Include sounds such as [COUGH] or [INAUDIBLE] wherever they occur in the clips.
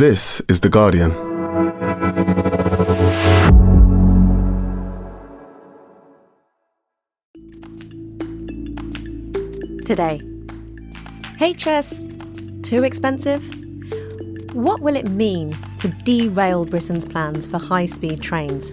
This is The Guardian. Today, HS too expensive? What will it mean to derail Britain's plans for high speed trains?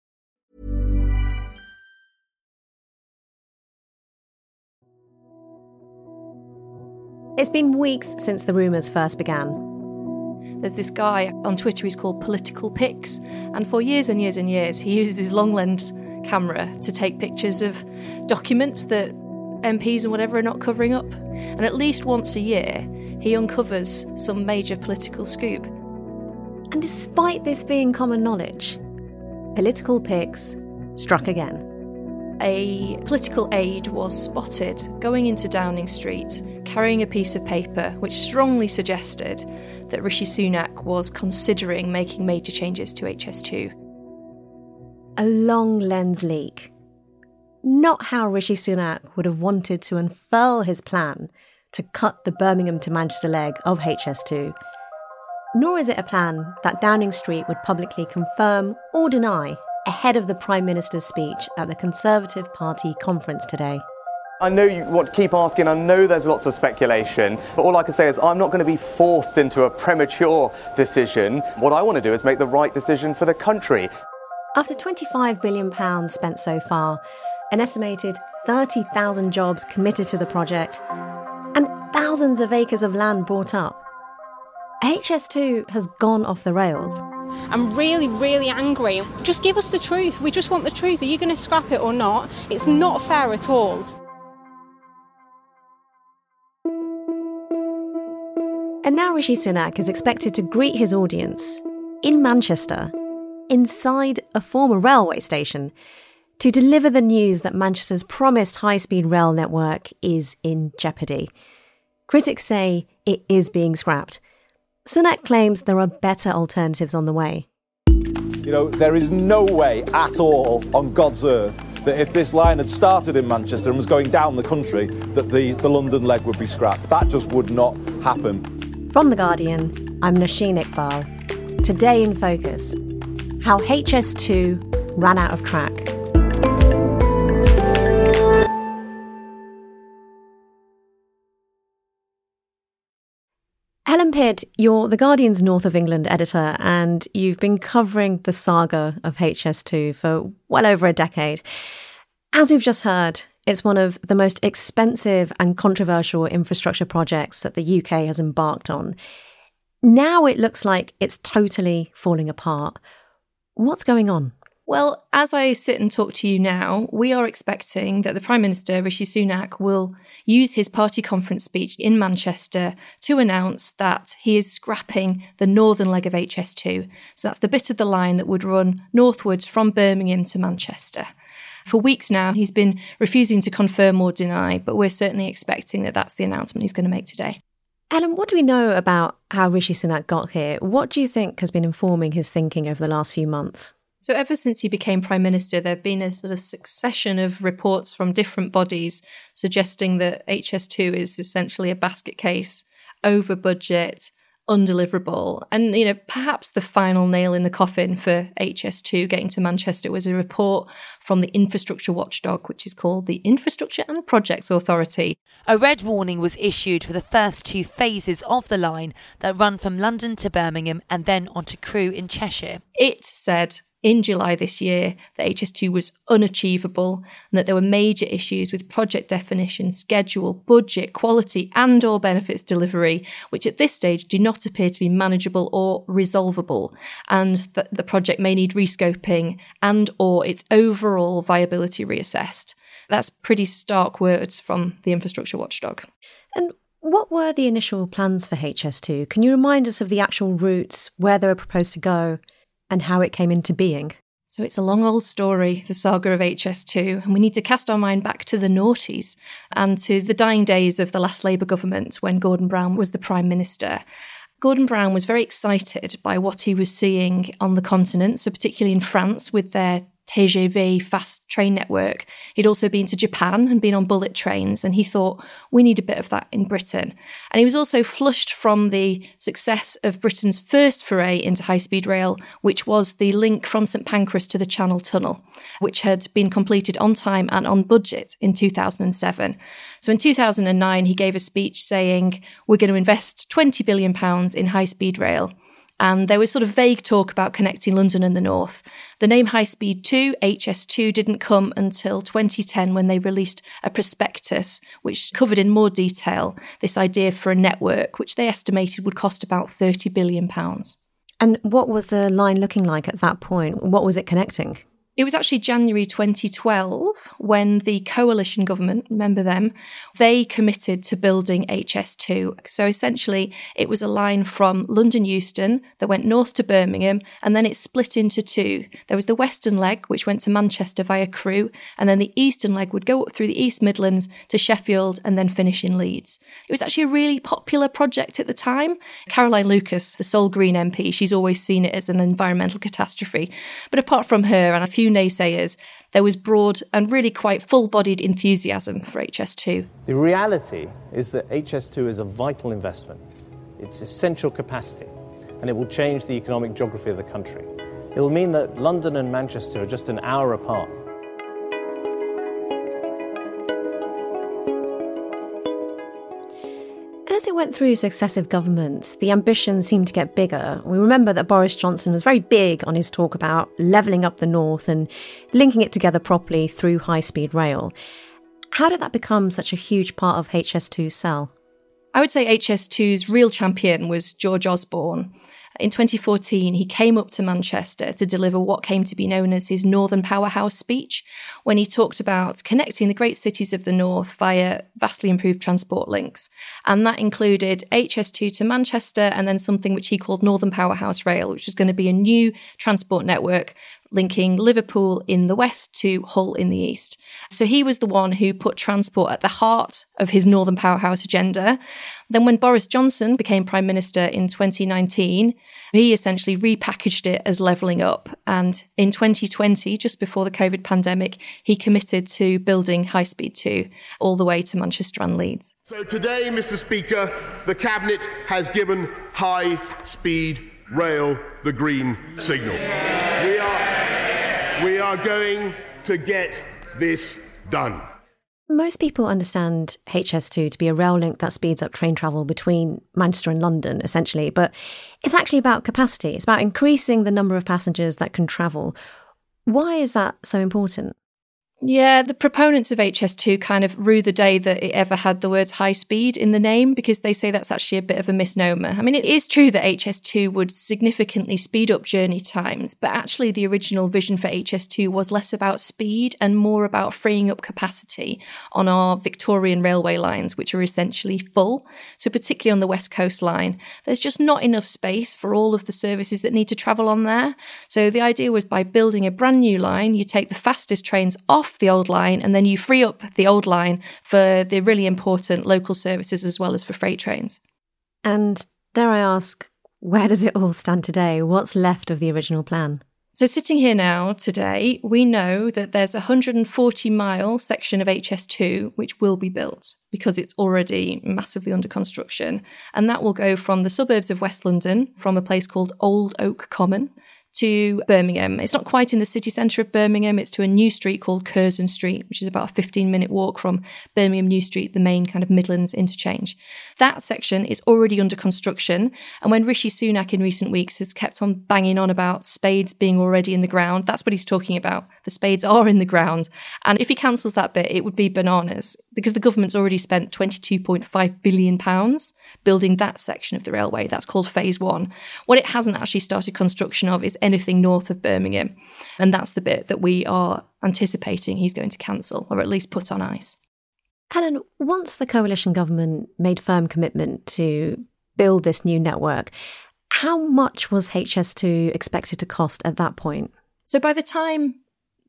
It's been weeks since the rumours first began. There's this guy on Twitter, he's called Political Pics, and for years and years and years, he uses his long lens camera to take pictures of documents that MPs and whatever are not covering up. And at least once a year, he uncovers some major political scoop. And despite this being common knowledge, political Pics struck again. A political aide was spotted going into Downing Street carrying a piece of paper which strongly suggested that Rishi Sunak was considering making major changes to HS2. A long lens leak. Not how Rishi Sunak would have wanted to unfurl his plan to cut the Birmingham to Manchester leg of HS2. Nor is it a plan that Downing Street would publicly confirm or deny ahead of the Prime Minister's speech at the Conservative Party conference today. I know you want to keep asking, I know there's lots of speculation, but all I can say is I'm not going to be forced into a premature decision. What I want to do is make the right decision for the country. After £25 billion spent so far, an estimated 30,000 jobs committed to the project, and thousands of acres of land bought up, HS2 has gone off the rails. I'm really, really angry. Just give us the truth. We just want the truth. Are you going to scrap it or not? It's not fair at all. And now Rishi Sunak is expected to greet his audience in Manchester, inside a former railway station, to deliver the news that Manchester's promised high speed rail network is in jeopardy. Critics say it is being scrapped. Sunak claims there are better alternatives on the way. You know, there is no way at all on God's earth that if this line had started in Manchester and was going down the country, that the, the London leg would be scrapped. That just would not happen. From The Guardian, I'm Nosheen Iqbal. Today in Focus How HS2 ran out of track. Helen you're The Guardian's North of England editor, and you've been covering the saga of HS2 for well over a decade. As we've just heard, it's one of the most expensive and controversial infrastructure projects that the UK has embarked on. Now it looks like it's totally falling apart. What's going on? Well, as I sit and talk to you now, we are expecting that the Prime Minister, Rishi Sunak, will use his party conference speech in Manchester to announce that he is scrapping the northern leg of HS2. So that's the bit of the line that would run northwards from Birmingham to Manchester. For weeks now, he's been refusing to confirm or deny, but we're certainly expecting that that's the announcement he's going to make today. Ellen, what do we know about how Rishi Sunak got here? What do you think has been informing his thinking over the last few months? So, ever since he became Prime Minister, there have been a sort of succession of reports from different bodies suggesting that HS2 is essentially a basket case, over budget, undeliverable. And, you know, perhaps the final nail in the coffin for HS2 getting to Manchester was a report from the infrastructure watchdog, which is called the Infrastructure and Projects Authority. A red warning was issued for the first two phases of the line that run from London to Birmingham and then onto Crewe in Cheshire. It said in July this year that HS2 was unachievable and that there were major issues with project definition, schedule, budget, quality and or benefits delivery which at this stage do not appear to be manageable or resolvable and that the project may need rescoping and or its overall viability reassessed. That's pretty stark words from the infrastructure watchdog. And what were the initial plans for HS2? Can you remind us of the actual routes, where they were proposed to go? And how it came into being. So it's a long old story, the saga of HS2, and we need to cast our mind back to the noughties and to the dying days of the last Labour government when Gordon Brown was the Prime Minister. Gordon Brown was very excited by what he was seeing on the continent, so particularly in France with their TGV fast train network. He'd also been to Japan and been on bullet trains, and he thought, we need a bit of that in Britain. And he was also flushed from the success of Britain's first foray into high speed rail, which was the link from St Pancras to the Channel Tunnel, which had been completed on time and on budget in 2007. So in 2009, he gave a speech saying, We're going to invest £20 billion in high speed rail and there was sort of vague talk about connecting London and the North. The name High Speed 2, HS2, didn't come until 2010 when they released a prospectus which covered in more detail this idea for a network, which they estimated would cost about £30 billion. And what was the line looking like at that point? What was it connecting? It was actually January 2012 when the coalition government, remember them, they committed to building HS2. So essentially, it was a line from London Euston that went north to Birmingham, and then it split into two. There was the western leg, which went to Manchester via Crewe, and then the eastern leg would go up through the East Midlands to Sheffield and then finish in Leeds. It was actually a really popular project at the time. Caroline Lucas, the sole Green MP, she's always seen it as an environmental catastrophe. But apart from her and a few few naysayers, there was broad and really quite full bodied enthusiasm for HS2. The reality is that HS2 is a vital investment. It's essential capacity, and it will change the economic geography of the country. It will mean that London and Manchester are just an hour apart. It went through successive governments, the ambitions seemed to get bigger. We remember that Boris Johnson was very big on his talk about levelling up the North and linking it together properly through high speed rail. How did that become such a huge part of HS2's sell? I would say HS2's real champion was George Osborne. In 2014, he came up to Manchester to deliver what came to be known as his Northern Powerhouse speech, when he talked about connecting the great cities of the North via vastly improved transport links. And that included HS2 to Manchester and then something which he called Northern Powerhouse Rail, which was going to be a new transport network linking Liverpool in the west to Hull in the east. So he was the one who put transport at the heart of his Northern Powerhouse agenda. Then, when Boris Johnson became Prime Minister in 2019, he essentially repackaged it as levelling up. And in 2020, just before the COVID pandemic, he committed to building High Speed 2 all the way to Manchester and Leeds. So today, Mr. Speaker, the Cabinet has given High Speed Rail the green signal. We are going to get this done. Most people understand HS2 to be a rail link that speeds up train travel between Manchester and London, essentially, but it's actually about capacity. It's about increasing the number of passengers that can travel. Why is that so important? Yeah, the proponents of HS2 kind of rue the day that it ever had the words high speed in the name because they say that's actually a bit of a misnomer. I mean, it is true that HS2 would significantly speed up journey times, but actually, the original vision for HS2 was less about speed and more about freeing up capacity on our Victorian railway lines, which are essentially full. So, particularly on the West Coast line, there's just not enough space for all of the services that need to travel on there. So, the idea was by building a brand new line, you take the fastest trains off off the old line and then you free up the old line for the really important local services as well as for freight trains. And dare I ask, where does it all stand today? What's left of the original plan? So, sitting here now today, we know that there's a 140 mile section of HS2 which will be built because it's already massively under construction. And that will go from the suburbs of West London, from a place called Old Oak Common, to Birmingham. It's not quite in the city centre of Birmingham, it's to a new street called Curzon Street, which is about a 15 minute walk from Birmingham New Street, the main kind of Midlands interchange. That section is already under construction, and when Rishi Sunak in recent weeks has kept on banging on about spades being already in the ground, that's what he's talking about. The spades are in the ground, and if he cancels that bit, it would be bananas because the government's already spent 22.5 billion pounds building that section of the railway. That's called phase 1. What it hasn't actually started construction of is anything north of Birmingham. And that's the bit that we are anticipating he's going to cancel or at least put on ice. Helen, once the coalition government made firm commitment to build this new network, how much was HS2 expected to cost at that point? So by the time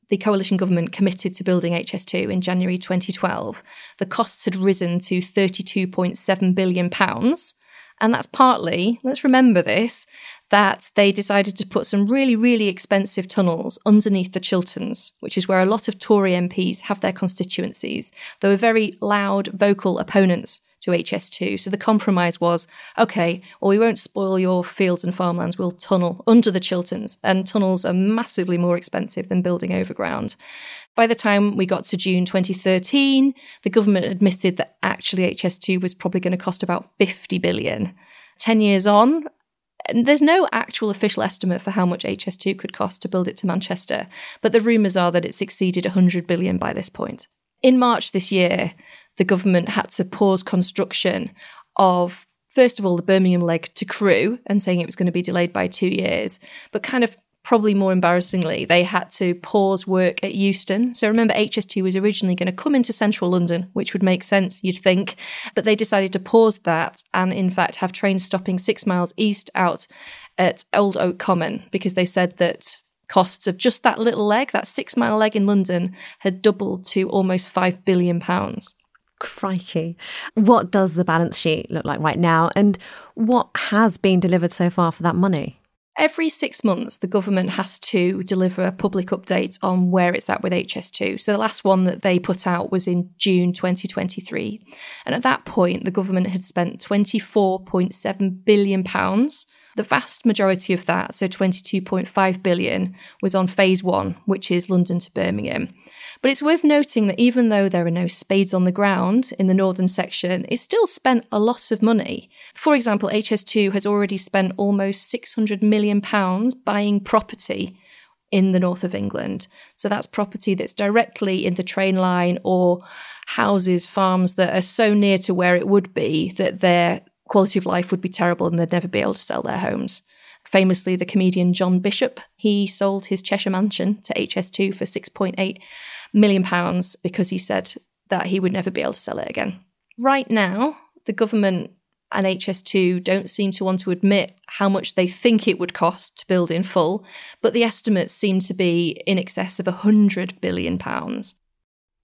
the coalition government committed to building HS2 in January 2012, the costs had risen to 32.7 billion pounds, and that's partly, let's remember this, that they decided to put some really, really expensive tunnels underneath the Chilterns, which is where a lot of Tory MPs have their constituencies. They were very loud, vocal opponents to HS2. So the compromise was okay, well, we won't spoil your fields and farmlands, we'll tunnel under the Chilterns. And tunnels are massively more expensive than building overground. By the time we got to June 2013, the government admitted that actually HS2 was probably going to cost about 50 billion. 10 years on, there's no actual official estimate for how much HS2 could cost to build it to Manchester, but the rumours are that it's exceeded 100 billion by this point. In March this year, the government had to pause construction of first of all the Birmingham leg to Crewe and saying it was going to be delayed by two years, but kind of probably more embarrassingly, they had to pause work at Euston. So remember, HS2 was originally going to come into central London, which would make sense, you'd think, but they decided to pause that and, in fact, have trains stopping six miles east out at Old Oak Common because they said that costs of just that little leg, that six mile leg in London, had doubled to almost five billion pounds. Crikey. What does the balance sheet look like right now? And what has been delivered so far for that money? Every six months, the government has to deliver a public update on where it's at with HS2. So the last one that they put out was in June 2023. And at that point, the government had spent £24.7 billion the vast majority of that, so 22.5 billion, was on phase 1, which is London to Birmingham. But it's worth noting that even though there are no spades on the ground in the northern section, it still spent a lot of money. For example, HS2 has already spent almost 600 million pounds buying property in the north of England. So that's property that's directly in the train line or houses, farms that are so near to where it would be that they're quality of life would be terrible and they'd never be able to sell their homes. Famously, the comedian John Bishop, he sold his Cheshire mansion to HS2 for 6.8 million pounds because he said that he would never be able to sell it again. Right now, the government and HS2 don't seem to want to admit how much they think it would cost to build in full, but the estimates seem to be in excess of 100 billion pounds.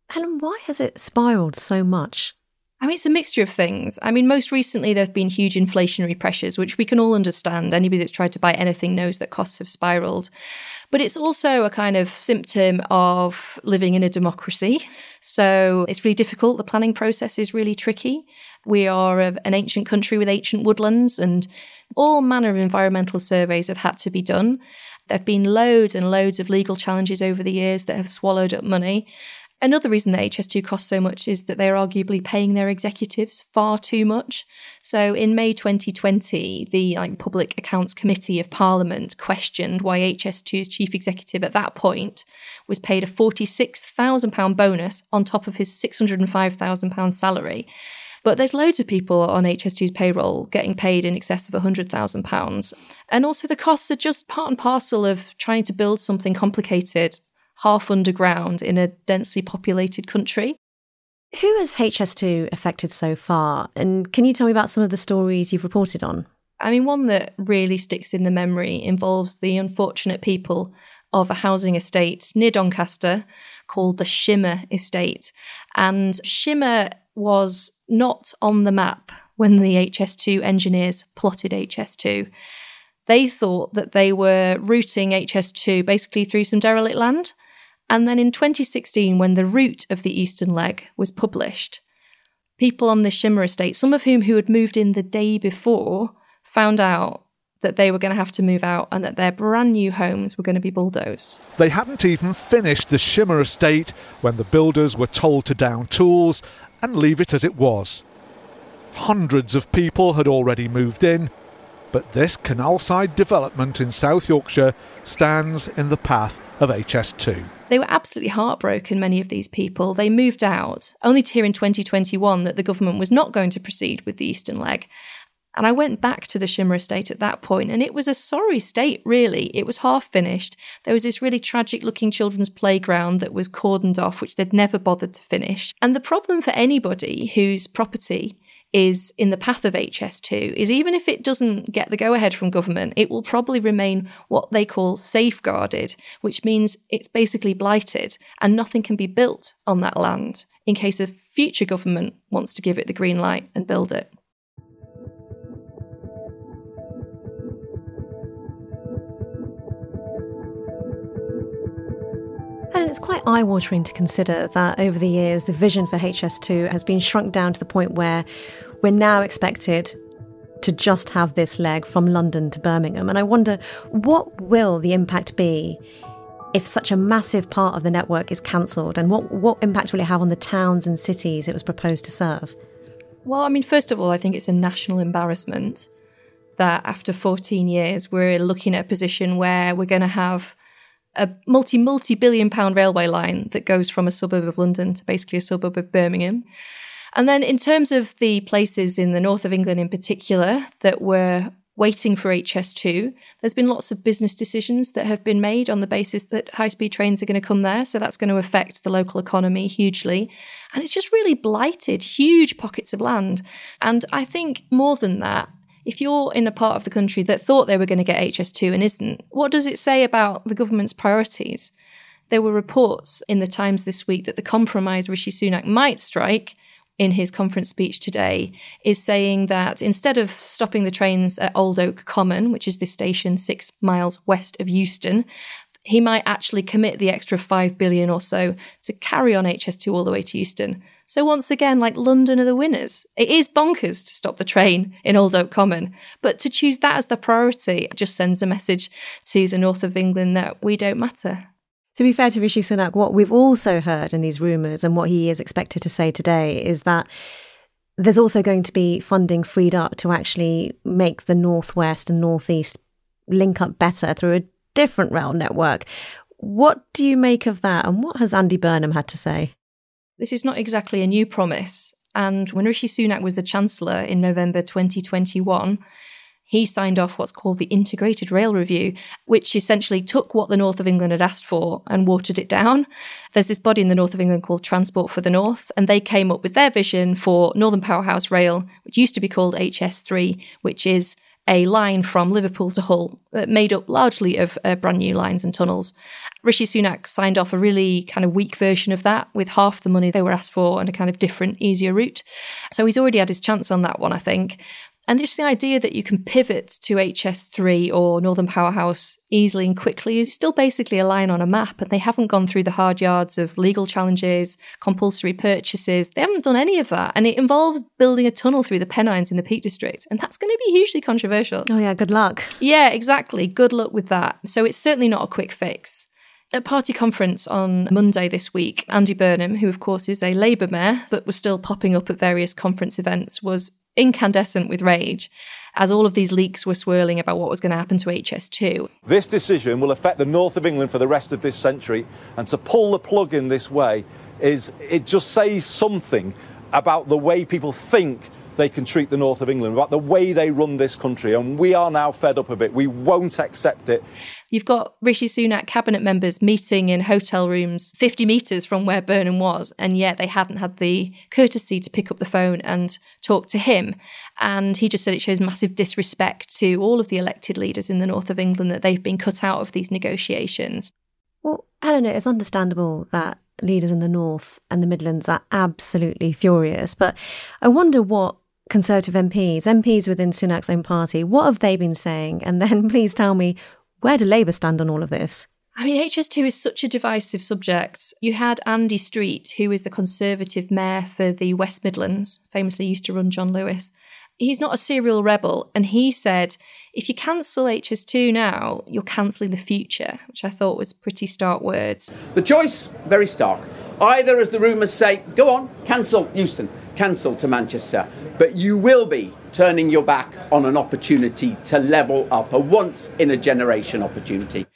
Helen, why has it spiraled so much? I mean, it's a mixture of things. I mean, most recently, there have been huge inflationary pressures, which we can all understand. Anybody that's tried to buy anything knows that costs have spiraled. But it's also a kind of symptom of living in a democracy. So it's really difficult. The planning process is really tricky. We are an ancient country with ancient woodlands, and all manner of environmental surveys have had to be done. There have been loads and loads of legal challenges over the years that have swallowed up money. Another reason that HS2 costs so much is that they're arguably paying their executives far too much. So in May 2020, the like, Public Accounts Committee of Parliament questioned why HS2's chief executive at that point was paid a £46,000 bonus on top of his £605,000 salary. But there's loads of people on HS2's payroll getting paid in excess of £100,000. And also, the costs are just part and parcel of trying to build something complicated half underground in a densely populated country. Who has HS2 affected so far? And can you tell me about some of the stories you've reported on? I mean, one that really sticks in the memory involves the unfortunate people of a housing estate near Doncaster called the Shimmer Estate. And Shimmer was not on the map when the HS2 engineers plotted HS2. They thought that they were routing HS2 basically through some derelict land and then in 2016, when the route of the Eastern leg was published, people on the Shimmer estate, some of whom who had moved in the day before, found out that they were going to have to move out and that their brand new homes were going to be bulldozed. They hadn't even finished the Shimmer estate when the builders were told to down tools and leave it as it was. Hundreds of people had already moved in, but this canal-side development in South Yorkshire stands in the path of HS2. They were absolutely heartbroken, many of these people. They moved out, only to hear in 2021 that the government was not going to proceed with the eastern leg. And I went back to the Shimmer estate at that point, and it was a sorry state, really. It was half finished. There was this really tragic looking children's playground that was cordoned off, which they'd never bothered to finish. And the problem for anybody whose property is in the path of HS2 is even if it doesn't get the go ahead from government, it will probably remain what they call safeguarded, which means it's basically blighted and nothing can be built on that land in case a future government wants to give it the green light and build it. It's quite eye watering to consider that over the years, the vision for HS2 has been shrunk down to the point where we're now expected to just have this leg from London to Birmingham. And I wonder what will the impact be if such a massive part of the network is cancelled? And what, what impact will it have on the towns and cities it was proposed to serve? Well, I mean, first of all, I think it's a national embarrassment that after 14 years, we're looking at a position where we're going to have a multi multi billion pound railway line that goes from a suburb of London to basically a suburb of Birmingham. And then, in terms of the places in the north of England in particular that were waiting for HS2, there's been lots of business decisions that have been made on the basis that high speed trains are going to come there. So that's going to affect the local economy hugely. And it's just really blighted huge pockets of land. And I think more than that, if you're in a part of the country that thought they were going to get HS2 and isn't, what does it say about the government's priorities? There were reports in the Times this week that the compromise Rishi Sunak might strike in his conference speech today is saying that instead of stopping the trains at Old Oak Common, which is the station six miles west of Euston, he might actually commit the extra 5 billion or so to carry on HS2 all the way to Euston. So once again, like London are the winners. It is bonkers to stop the train in Old Oak Common, but to choose that as the priority just sends a message to the north of England that we don't matter. To be fair to Rishi Sunak, what we've also heard in these rumours and what he is expected to say today is that there's also going to be funding freed up to actually make the northwest and northeast link up better through a different rail network. What do you make of that, and what has Andy Burnham had to say? This is not exactly a new promise. And when Rishi Sunak was the Chancellor in November 2021, he signed off what's called the Integrated Rail Review, which essentially took what the North of England had asked for and watered it down. There's this body in the North of England called Transport for the North, and they came up with their vision for Northern Powerhouse Rail, which used to be called HS3, which is a line from Liverpool to Hull, uh, made up largely of uh, brand new lines and tunnels. Rishi Sunak signed off a really kind of weak version of that with half the money they were asked for and a kind of different, easier route. So he's already had his chance on that one, I think. And just the idea that you can pivot to HS3 or Northern Powerhouse easily and quickly is still basically a line on a map. And they haven't gone through the hard yards of legal challenges, compulsory purchases. They haven't done any of that. And it involves building a tunnel through the Pennines in the Peak District. And that's going to be hugely controversial. Oh, yeah, good luck. Yeah, exactly. Good luck with that. So it's certainly not a quick fix. At party conference on Monday this week, Andy Burnham, who of course is a Labour mayor but was still popping up at various conference events, was incandescent with rage as all of these leaks were swirling about what was going to happen to HS2. This decision will affect the north of England for the rest of this century, and to pull the plug in this way is it just says something about the way people think they can treat the north of England, about the way they run this country, and we are now fed up of it. We won't accept it. You've got Rishi Sunak cabinet members meeting in hotel rooms 50 metres from where Burnham was, and yet they hadn't had the courtesy to pick up the phone and talk to him. And he just said it shows massive disrespect to all of the elected leaders in the north of England that they've been cut out of these negotiations. Well, Eleanor, it's understandable that leaders in the north and the Midlands are absolutely furious, but I wonder what Conservative MPs, MPs within Sunak's own party, what have they been saying? And then [LAUGHS] please tell me where do Labour stand on all of this? I mean, HS2 is such a divisive subject. You had Andy Street, who is the Conservative mayor for the West Midlands, famously used to run John Lewis. He's not a serial rebel. And he said, if you cancel HS2 now, you're cancelling the future, which I thought was pretty stark words. The choice, very stark. Either, as the rumours say, go on, cancel Euston, cancel to Manchester, but you will be turning your back on an opportunity to level up, a once in a generation opportunity.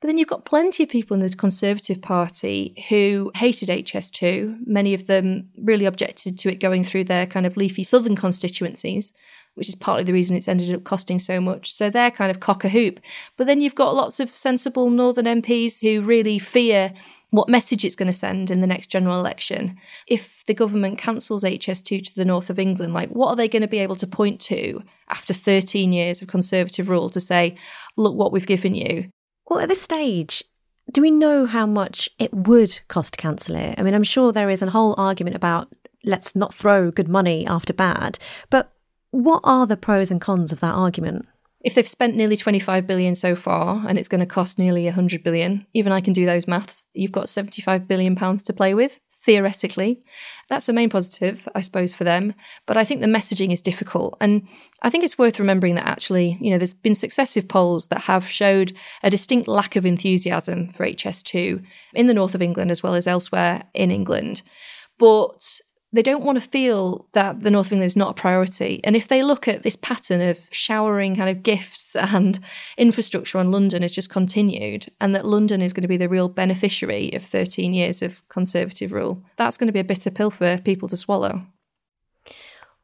But then you've got plenty of people in the Conservative Party who hated HS2. Many of them really objected to it going through their kind of leafy southern constituencies, which is partly the reason it's ended up costing so much. So they're kind of cock a hoop. But then you've got lots of sensible northern MPs who really fear what message it's going to send in the next general election. If the government cancels HS2 to the north of England, like what are they going to be able to point to after 13 years of Conservative rule to say, look what we've given you? Well, at this stage, do we know how much it would cost to cancel it? I mean, I'm sure there is a whole argument about let's not throw good money after bad, but what are the pros and cons of that argument? If they've spent nearly 25 billion so far and it's going to cost nearly 100 billion, even I can do those maths, you've got 75 billion pounds to play with theoretically. That's the main positive, I suppose, for them. But I think the messaging is difficult. And I think it's worth remembering that actually, you know, there's been successive polls that have showed a distinct lack of enthusiasm for HS2 in the north of England as well as elsewhere in England. But they don't want to feel that the North of England is not a priority. And if they look at this pattern of showering kind of gifts and infrastructure on London has just continued, and that London is going to be the real beneficiary of 13 years of Conservative rule, that's going to be a bitter pill for people to swallow.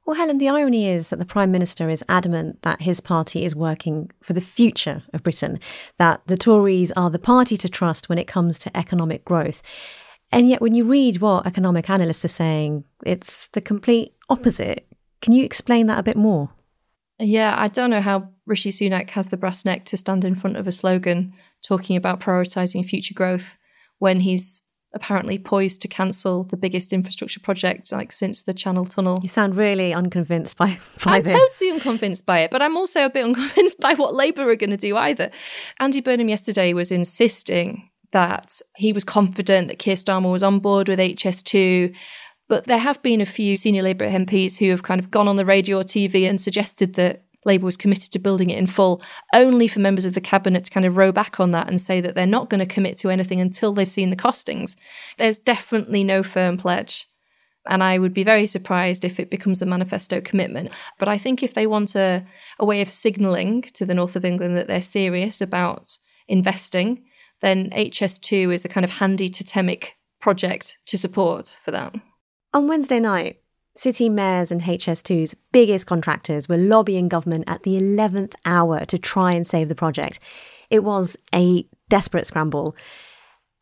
Well, Helen, the irony is that the Prime Minister is adamant that his party is working for the future of Britain, that the Tories are the party to trust when it comes to economic growth. And yet, when you read what economic analysts are saying, it's the complete opposite. Can you explain that a bit more? Yeah, I don't know how Rishi Sunak has the brass neck to stand in front of a slogan talking about prioritising future growth when he's apparently poised to cancel the biggest infrastructure project like since the Channel Tunnel. You sound really unconvinced by, by I'm this. totally unconvinced by it, but I'm also a bit unconvinced [LAUGHS] by what Labour are going to do either. Andy Burnham yesterday was insisting that he was confident that Keir Starmer was on board with HS2. But there have been a few senior Labour MPs who have kind of gone on the radio or TV and suggested that Labour was committed to building it in full, only for members of the cabinet to kind of row back on that and say that they're not going to commit to anything until they've seen the costings. There's definitely no firm pledge. And I would be very surprised if it becomes a manifesto commitment. But I think if they want a, a way of signalling to the north of England that they're serious about investing, then HS2 is a kind of handy totemic project to support for that. On Wednesday night, City mayors and HS2's biggest contractors were lobbying government at the 11th hour to try and save the project. It was a desperate scramble.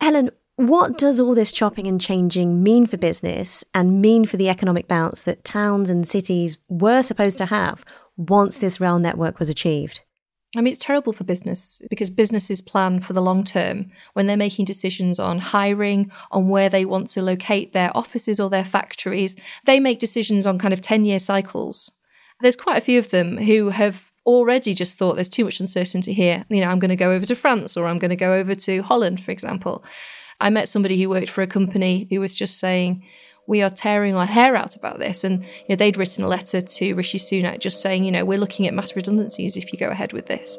Helen, what does all this chopping and changing mean for business and mean for the economic bounce that towns and cities were supposed to have once this rail network was achieved? I mean, it's terrible for business because businesses plan for the long term when they're making decisions on hiring, on where they want to locate their offices or their factories. They make decisions on kind of 10 year cycles. There's quite a few of them who have already just thought there's too much uncertainty here. You know, I'm going to go over to France or I'm going to go over to Holland, for example. I met somebody who worked for a company who was just saying, we are tearing our hair out about this. And you know, they'd written a letter to Rishi Sunak just saying, you know, we're looking at mass redundancies if you go ahead with this.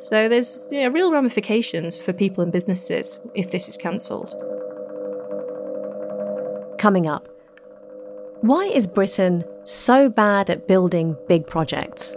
So there's you know, real ramifications for people and businesses if this is cancelled. Coming up, why is Britain so bad at building big projects?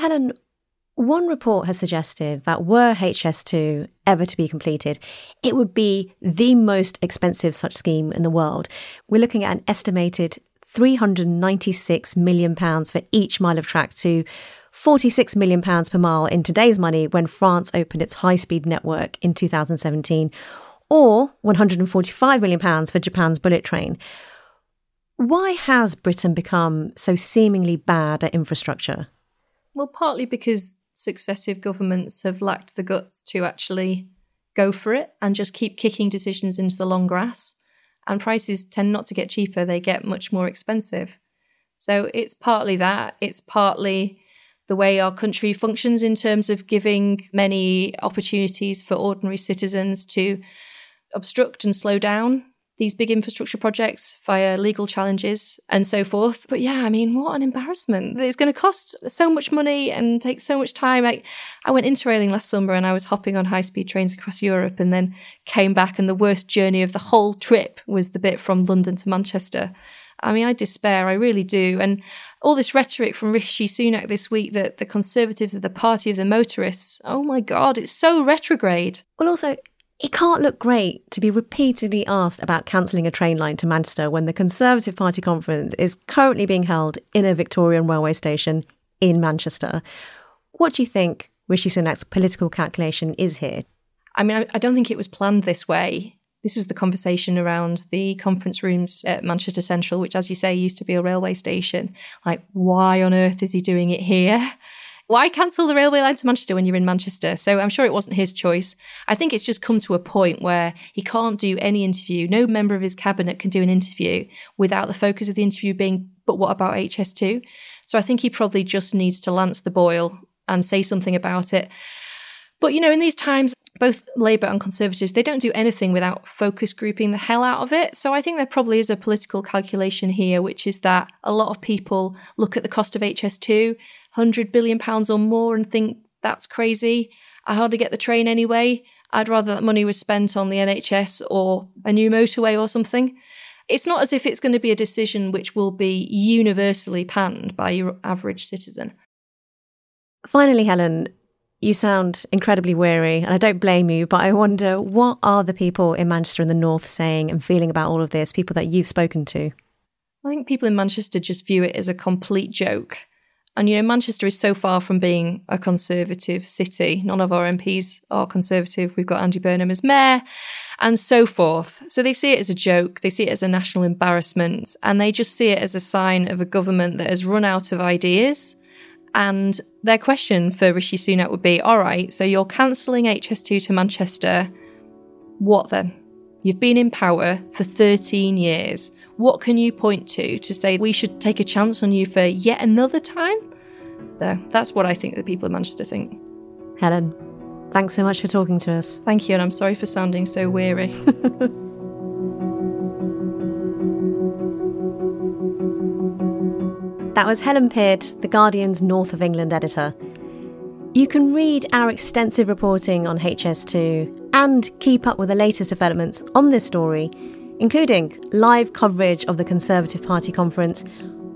Helen, one report has suggested that were HS2 ever to be completed, it would be the most expensive such scheme in the world. We're looking at an estimated 396 million pounds for each mile of track to 46 million pounds per mile in today's money when France opened its high-speed network in 2017 or 145 million pounds for Japan's bullet train. Why has Britain become so seemingly bad at infrastructure? Well, partly because successive governments have lacked the guts to actually go for it and just keep kicking decisions into the long grass. And prices tend not to get cheaper, they get much more expensive. So it's partly that, it's partly the way our country functions in terms of giving many opportunities for ordinary citizens to obstruct and slow down these big infrastructure projects via legal challenges and so forth. But yeah, I mean, what an embarrassment. It's going to cost so much money and take so much time. I, I went interrailing last summer and I was hopping on high speed trains across Europe and then came back, and the worst journey of the whole trip was the bit from London to Manchester. I mean, I despair, I really do. And all this rhetoric from Rishi Sunak this week that the Conservatives are the party of the motorists, oh my God, it's so retrograde. Well, also, it can't look great to be repeatedly asked about cancelling a train line to Manchester when the Conservative Party conference is currently being held in a Victorian railway station in Manchester. What do you think Rishi Sunak's political calculation is here? I mean, I don't think it was planned this way. This was the conversation around the conference rooms at Manchester Central, which, as you say, used to be a railway station. Like, why on earth is he doing it here? Why cancel the railway line to Manchester when you're in Manchester? So I'm sure it wasn't his choice. I think it's just come to a point where he can't do any interview. No member of his cabinet can do an interview without the focus of the interview being, but what about HS2? So I think he probably just needs to lance the boil and say something about it. But, you know, in these times, both Labour and Conservatives, they don't do anything without focus grouping the hell out of it. So I think there probably is a political calculation here, which is that a lot of people look at the cost of HS2 hundred billion pounds or more and think that's crazy. I hardly get the train anyway. I'd rather that money was spent on the NHS or a new motorway or something. It's not as if it's going to be a decision which will be universally panned by your average citizen. Finally, Helen, you sound incredibly weary, and I don't blame you, but I wonder what are the people in Manchester and the North saying and feeling about all of this, people that you've spoken to? I think people in Manchester just view it as a complete joke. And, you know, Manchester is so far from being a conservative city. None of our MPs are conservative. We've got Andy Burnham as mayor and so forth. So they see it as a joke. They see it as a national embarrassment. And they just see it as a sign of a government that has run out of ideas. And their question for Rishi Sunak would be all right, so you're cancelling HS2 to Manchester. What then? You've been in power for 13 years. What can you point to to say we should take a chance on you for yet another time? So that's what I think the people of Manchester think. Helen, thanks so much for talking to us. Thank you, and I'm sorry for sounding so weary. [LAUGHS] that was Helen Pidd, The Guardian's North of England editor. You can read our extensive reporting on HS2 and keep up with the latest developments on this story including live coverage of the Conservative Party conference,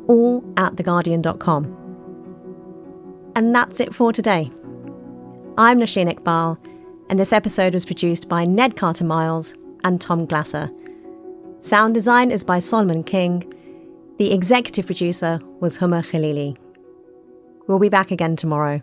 all at theguardian.com. And that's it for today. I'm Nosheen Iqbal, and this episode was produced by Ned Carter Miles and Tom Glasser. Sound design is by Solomon King. The executive producer was Homa Khaleeli. We'll be back again tomorrow.